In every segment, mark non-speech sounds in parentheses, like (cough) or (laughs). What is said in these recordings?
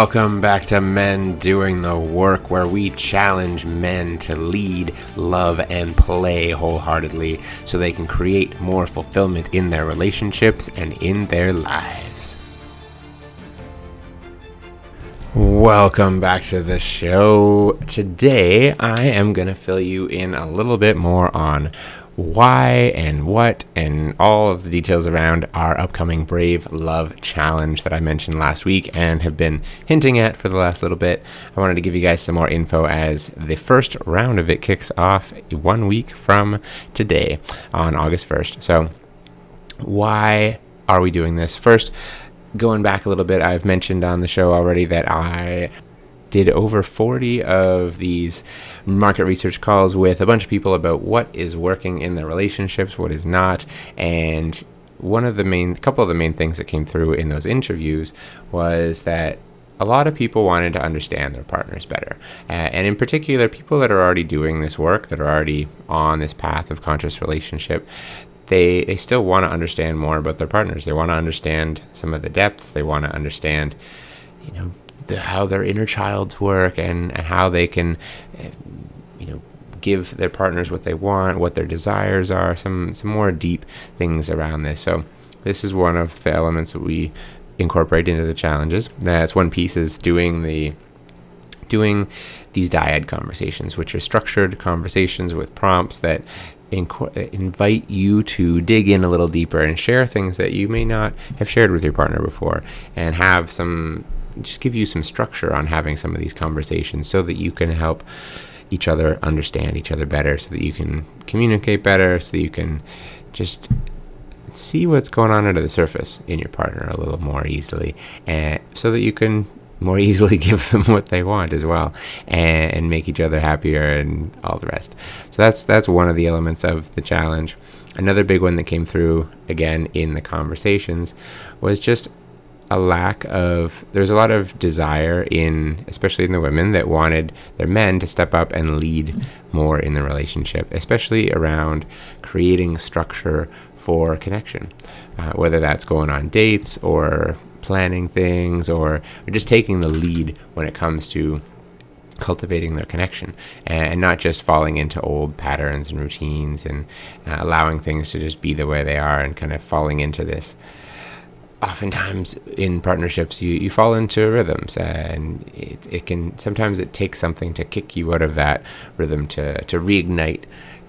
Welcome back to Men Doing the Work, where we challenge men to lead, love, and play wholeheartedly so they can create more fulfillment in their relationships and in their lives. Welcome back to the show. Today, I am going to fill you in a little bit more on why and what and all of the details around our upcoming Brave Love Challenge that I mentioned last week and have been hinting at for the last little bit. I wanted to give you guys some more info as the first round of it kicks off one week from today on August 1st. So, why are we doing this? First, going back a little bit, I've mentioned on the show already that I did over 40 of these market research calls with a bunch of people about what is working in their relationships, what is not, and one of the main couple of the main things that came through in those interviews was that a lot of people wanted to understand their partners better. Uh, and in particular, people that are already doing this work, that are already on this path of conscious relationship, they, they still want to understand more about their partners. They want to understand some of the depths. They want to understand, you know, the, how their inner childs work and, and how they can, you know, give their partners what they want, what their desires are, some some more deep things around this. So this is one of the elements that we incorporate into the challenges. That's one piece is doing the doing these dyad conversations, which are structured conversations with prompts that invite you to dig in a little deeper and share things that you may not have shared with your partner before, and have some just give you some structure on having some of these conversations so that you can help each other understand each other better so that you can communicate better so that you can just see what's going on under the surface in your partner a little more easily and so that you can more (laughs) easily give them what they want as well and, make each other happier and all the rest. So that's that's one of the elements of the challenge. Another big one that came through again in the conversations was just a lack of there's a lot of desire in especially in the women that wanted their men to step up and lead more in the relationship especially around creating structure for connection. Uh, whether that's going on dates or planning things or, or just taking the lead when it comes to cultivating their connection and not just falling into old patterns and routines and uh, allowing things to just be the way they are and kind of falling into this oftentimes in partnerships you, you fall into rhythms and it, it can sometimes it takes something to kick you out of that rhythm to, to reignite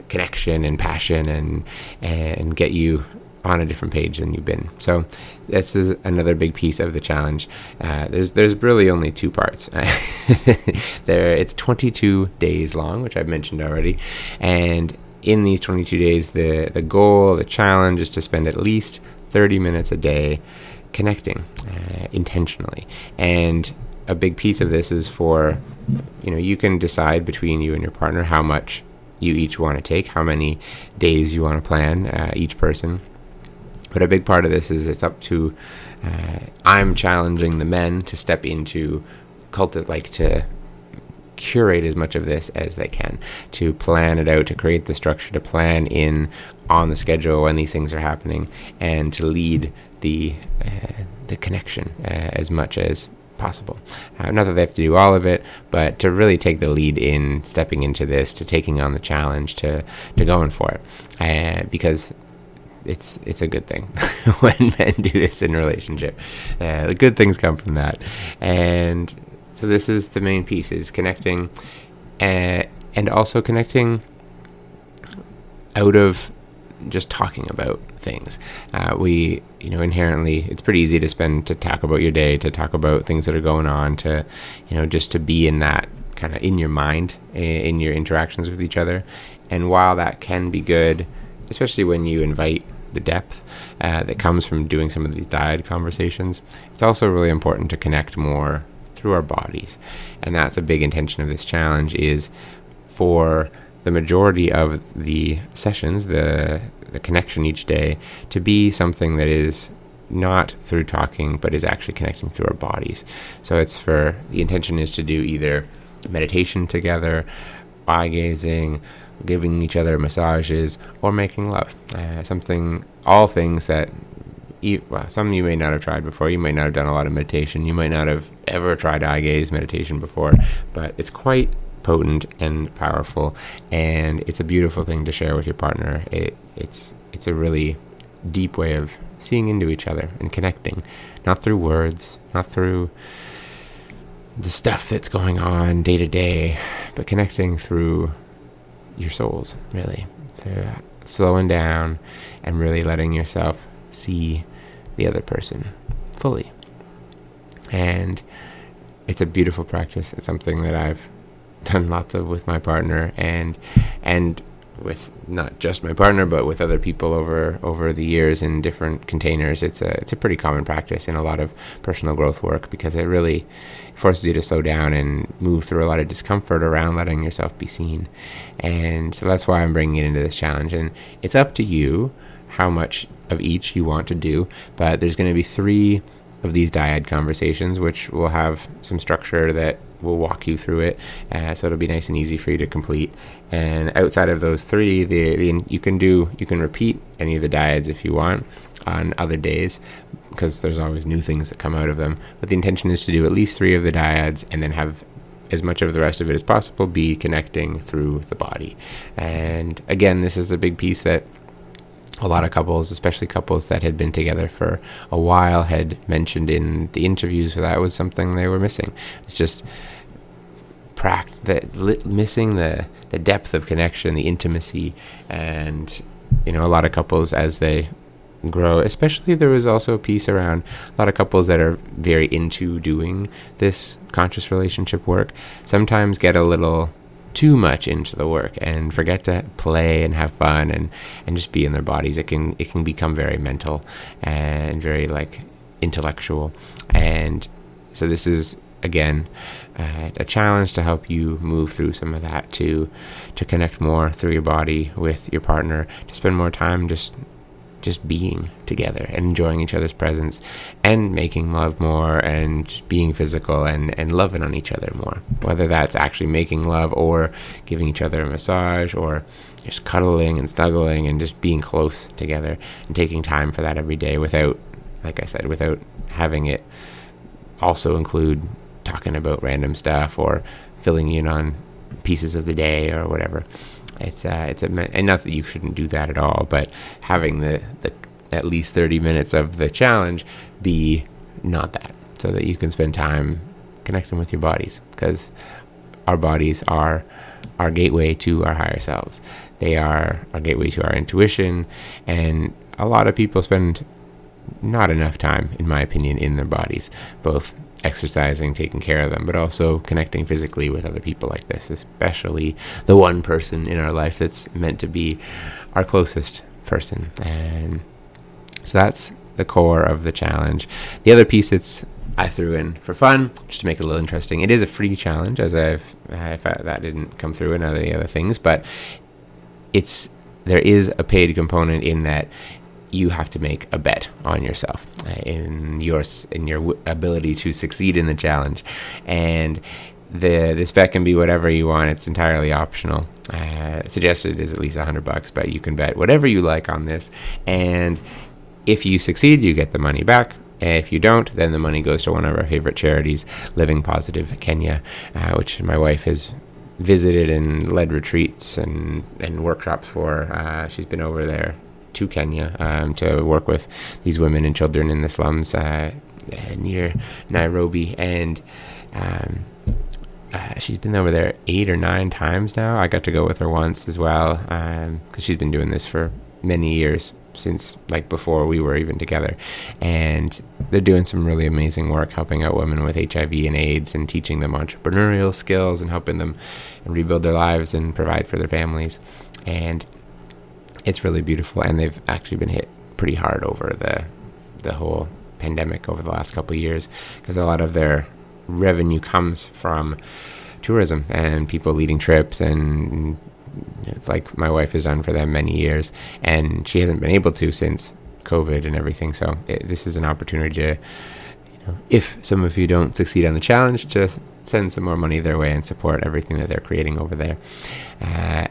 connection and passion and and get you on a different page than you've been. So this is another big piece of the challenge. Uh, there's there's really only two parts. (laughs) there it's 22 days long, which I've mentioned already, and in these 22 days, the the goal, the challenge is to spend at least 30 minutes a day connecting uh, intentionally. And a big piece of this is for, you know, you can decide between you and your partner how much you each want to take, how many days you want to plan, uh, each person. But a big part of this is it's up to, uh, I'm challenging the men to step into cultivate, like to curate as much of this as they can, to plan it out, to create the structure, to plan in on the schedule when these things are happening, and to lead the uh, the connection uh, as much as possible. Uh, not that they have to do all of it, but to really take the lead in stepping into this, to taking on the challenge, to to going for it, uh, because it's it's a good thing (laughs) when men do this in a relationship. Uh, the good things come from that, and so this is the main piece: is connecting, uh, and also connecting out of just talking about things. Uh, we, you know, inherently, it's pretty easy to spend to talk about your day, to talk about things that are going on, to, you know, just to be in that kind of in your mind, in your interactions with each other. And while that can be good, especially when you invite the depth uh, that comes from doing some of these dyad conversations, it's also really important to connect more through our bodies. And that's a big intention of this challenge is for the majority of the sessions, the the connection each day, to be something that is not through talking, but is actually connecting through our bodies. So it's for the intention is to do either meditation together, eye gazing, giving each other massages, or making love. Uh, something, all things that you, well, some you may not have tried before. You might not have done a lot of meditation. You might not have ever tried eye gaze meditation before, but it's quite potent and powerful, and it's a beautiful thing to share with your partner. It, it's it's a really deep way of seeing into each other and connecting, not through words, not through the stuff that's going on day to day, but connecting through your souls, really. Through slowing down and really letting yourself see the other person fully. And it's a beautiful practice. It's something that I've (laughs) done lots of with my partner and and with not just my partner but with other people over over the years in different containers it's a it's a pretty common practice in a lot of personal growth work because it really forces you to slow down and move through a lot of discomfort around letting yourself be seen and so that's why I'm bringing it into this challenge and it's up to you how much of each you want to do but there's going to be 3 of these dyad conversations which will have some structure that we'll walk you through it, uh, so it'll be nice and easy for you to complete. And outside of those three, the, the you can do you can repeat any of the dyads if you want on other days because there's always new things that come out of them. But the intention is to do at least three of the dyads and then have as much of the rest of it as possible be connecting through the body. And again, this is a big piece that a lot of couples, especially couples that had been together for a while, had mentioned in the interviews that was something they were missing. It's just pract that missing the the depth of connection, the intimacy, and you know a lot of couples as they grow. Especially there was also a piece around a lot of couples that are very into doing this conscious relationship work. Sometimes get a little too much into the work and forget to play and have fun and, and just be in their bodies. It can it can become very mental and very like intellectual. And so this is again uh, a challenge to help you move through some of that to to connect more through your body with your partner to spend more time just just being together and enjoying each other's presence and making love more and being physical and, and loving on each other more. Whether that's actually making love or giving each other a massage or just cuddling and snuggling and just being close together and taking time for that every day without, like I said, without having it also include talking about random stuff or filling in on pieces of the day or whatever. It's uh, it's a and not that you shouldn't do that at all, but having the the at least thirty minutes of the challenge be not that, so that you can spend time connecting with your bodies because our bodies are our gateway to our higher selves. They are our gateway to our intuition, and a lot of people spend not enough time, in my opinion, in their bodies, both exercising, taking care of them, but also connecting physically with other people like this, especially the one person in our life that's meant to be our closest person. And so that's the core of the challenge. The other piece that's I threw in for fun, just to make it a little interesting. It is a free challenge, as I've I, that didn't come through in other other things, but it's there is a paid component in that you have to make a bet on yourself uh, in your in your ability to succeed in the challenge, and the this bet can be whatever you want. It's entirely optional. Uh, suggested is at least hundred bucks, but you can bet whatever you like on this, and if you succeed, you get the money back. If you don't, then the money goes to one of our favorite charities, Living Positive Kenya, uh, which my wife has visited and led retreats and, and workshops for. Uh, she's been over there to Kenya um, to work with these women and children in the slums uh, near Nairobi, and um, uh, she's been over there eight or nine times now. I got to go with her once as well because um, she's been doing this for many years since like before we were even together. And they're doing some really amazing work helping out women with HIV and AIDS and teaching them entrepreneurial skills and helping them rebuild their lives and provide for their families. And it's really beautiful, and they've actually been hit pretty hard over the the whole pandemic over the last couple of years because a lot of their revenue comes from tourism and people leading trips and like my wife has done for them many years and she hasn't been able to since covid and everything. So it, this is an opportunity to you know, if some of you don't succeed on the challenge to send some more money their way and support everything that they're creating over there. Uh,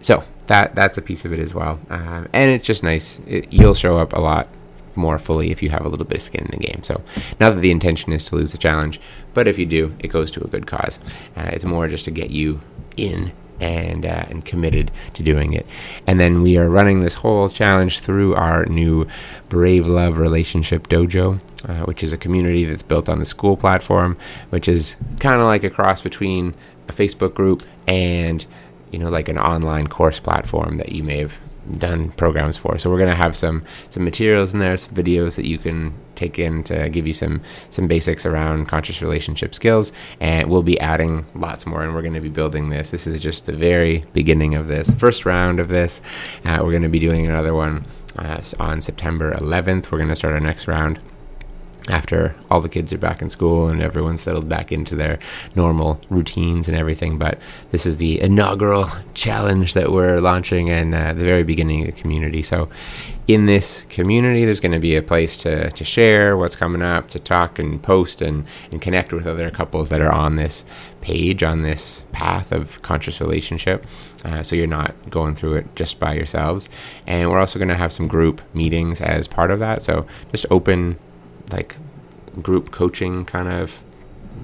so that that's a piece of it as well. Um, and it's just nice. It, you'll show up a lot more fully if you have a little bit of skin in the game. So, not that the intention is to lose the challenge, but if you do, it goes to a good cause. Uh, it's more just to get you in and uh, and committed to doing it. And then we are running this whole challenge through our new Brave Love Relationship Dojo, uh, which is a community that's built on the Skool platform, which is kind of like a cross between a Facebook group and you know like an online course platform that you may have done programs for. So we're going to have some some materials in there, some videos that you can take in to give you some some basics around conscious relationship skills, and we'll be adding lots more. And we're going to be building this. This is just the very beginning of this first round of this. Uh, we're going to be doing another one uh, on September 11th. We're going to start our next round after all the kids are back in school and everyone's settled back into their normal routines and everything. But this is the inaugural (laughs) challenge that we're launching and uh, the very beginning of the community. So, in this community, there's going to be a place to, to share what's coming up, to talk and post and, and connect with other couples that are on this page, on this path of conscious relationship. Uh, so you're not going through it just by yourselves. And we're also going to have some group meetings as part of that. So, just open like group coaching kind of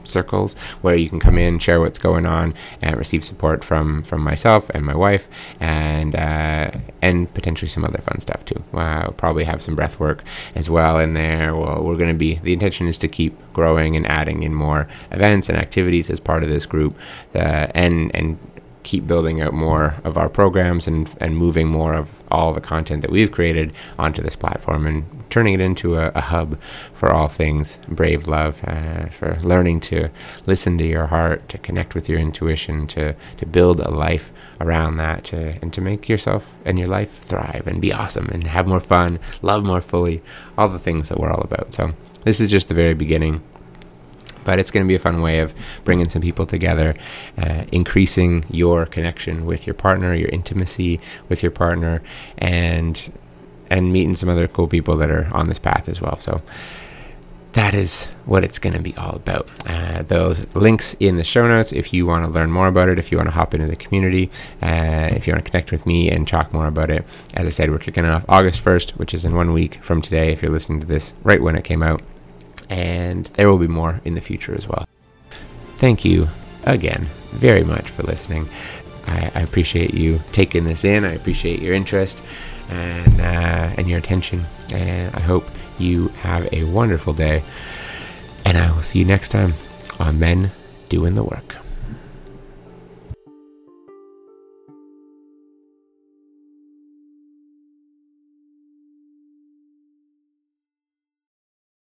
circles where you can come in, share what's going on, and receive support from from myself and my wife, and uh, and potentially some other fun stuff too. Uh, we'll probably have some breath work as well in there. Well, we're going to be the intention is to keep growing and adding in more events and activities as part of this group, uh, and and keep building out more of our programs and, and moving more of all the content that we've created onto this platform and turning it into a, a hub for all things brave love, uh, for learning to listen to your heart, to connect with your intuition, to, to build a life around that, to, and to make yourself and your life thrive and be awesome and have more fun, love more fully, all the things that we're all about. So, this is just the very beginning but it's going to be a fun way of bringing some people together, uh, increasing your connection with your partner, your intimacy with your partner, and and meeting some other cool people that are on this path as well. So that is what it's going to be all about. Uh, those links in the show notes if you want to learn more about it, if you want to hop into the community, uh, if you want to connect with me and talk more about it. As I said, we're kicking off August 1st, which is in one week from today if you're listening to this right when it came out and there will be more in the future as well. Thank you again very much for listening. I, I appreciate you taking this in. I appreciate your interest and uh, and your attention. And I hope you have a wonderful day. And I will see you next time on Men Doing the Work.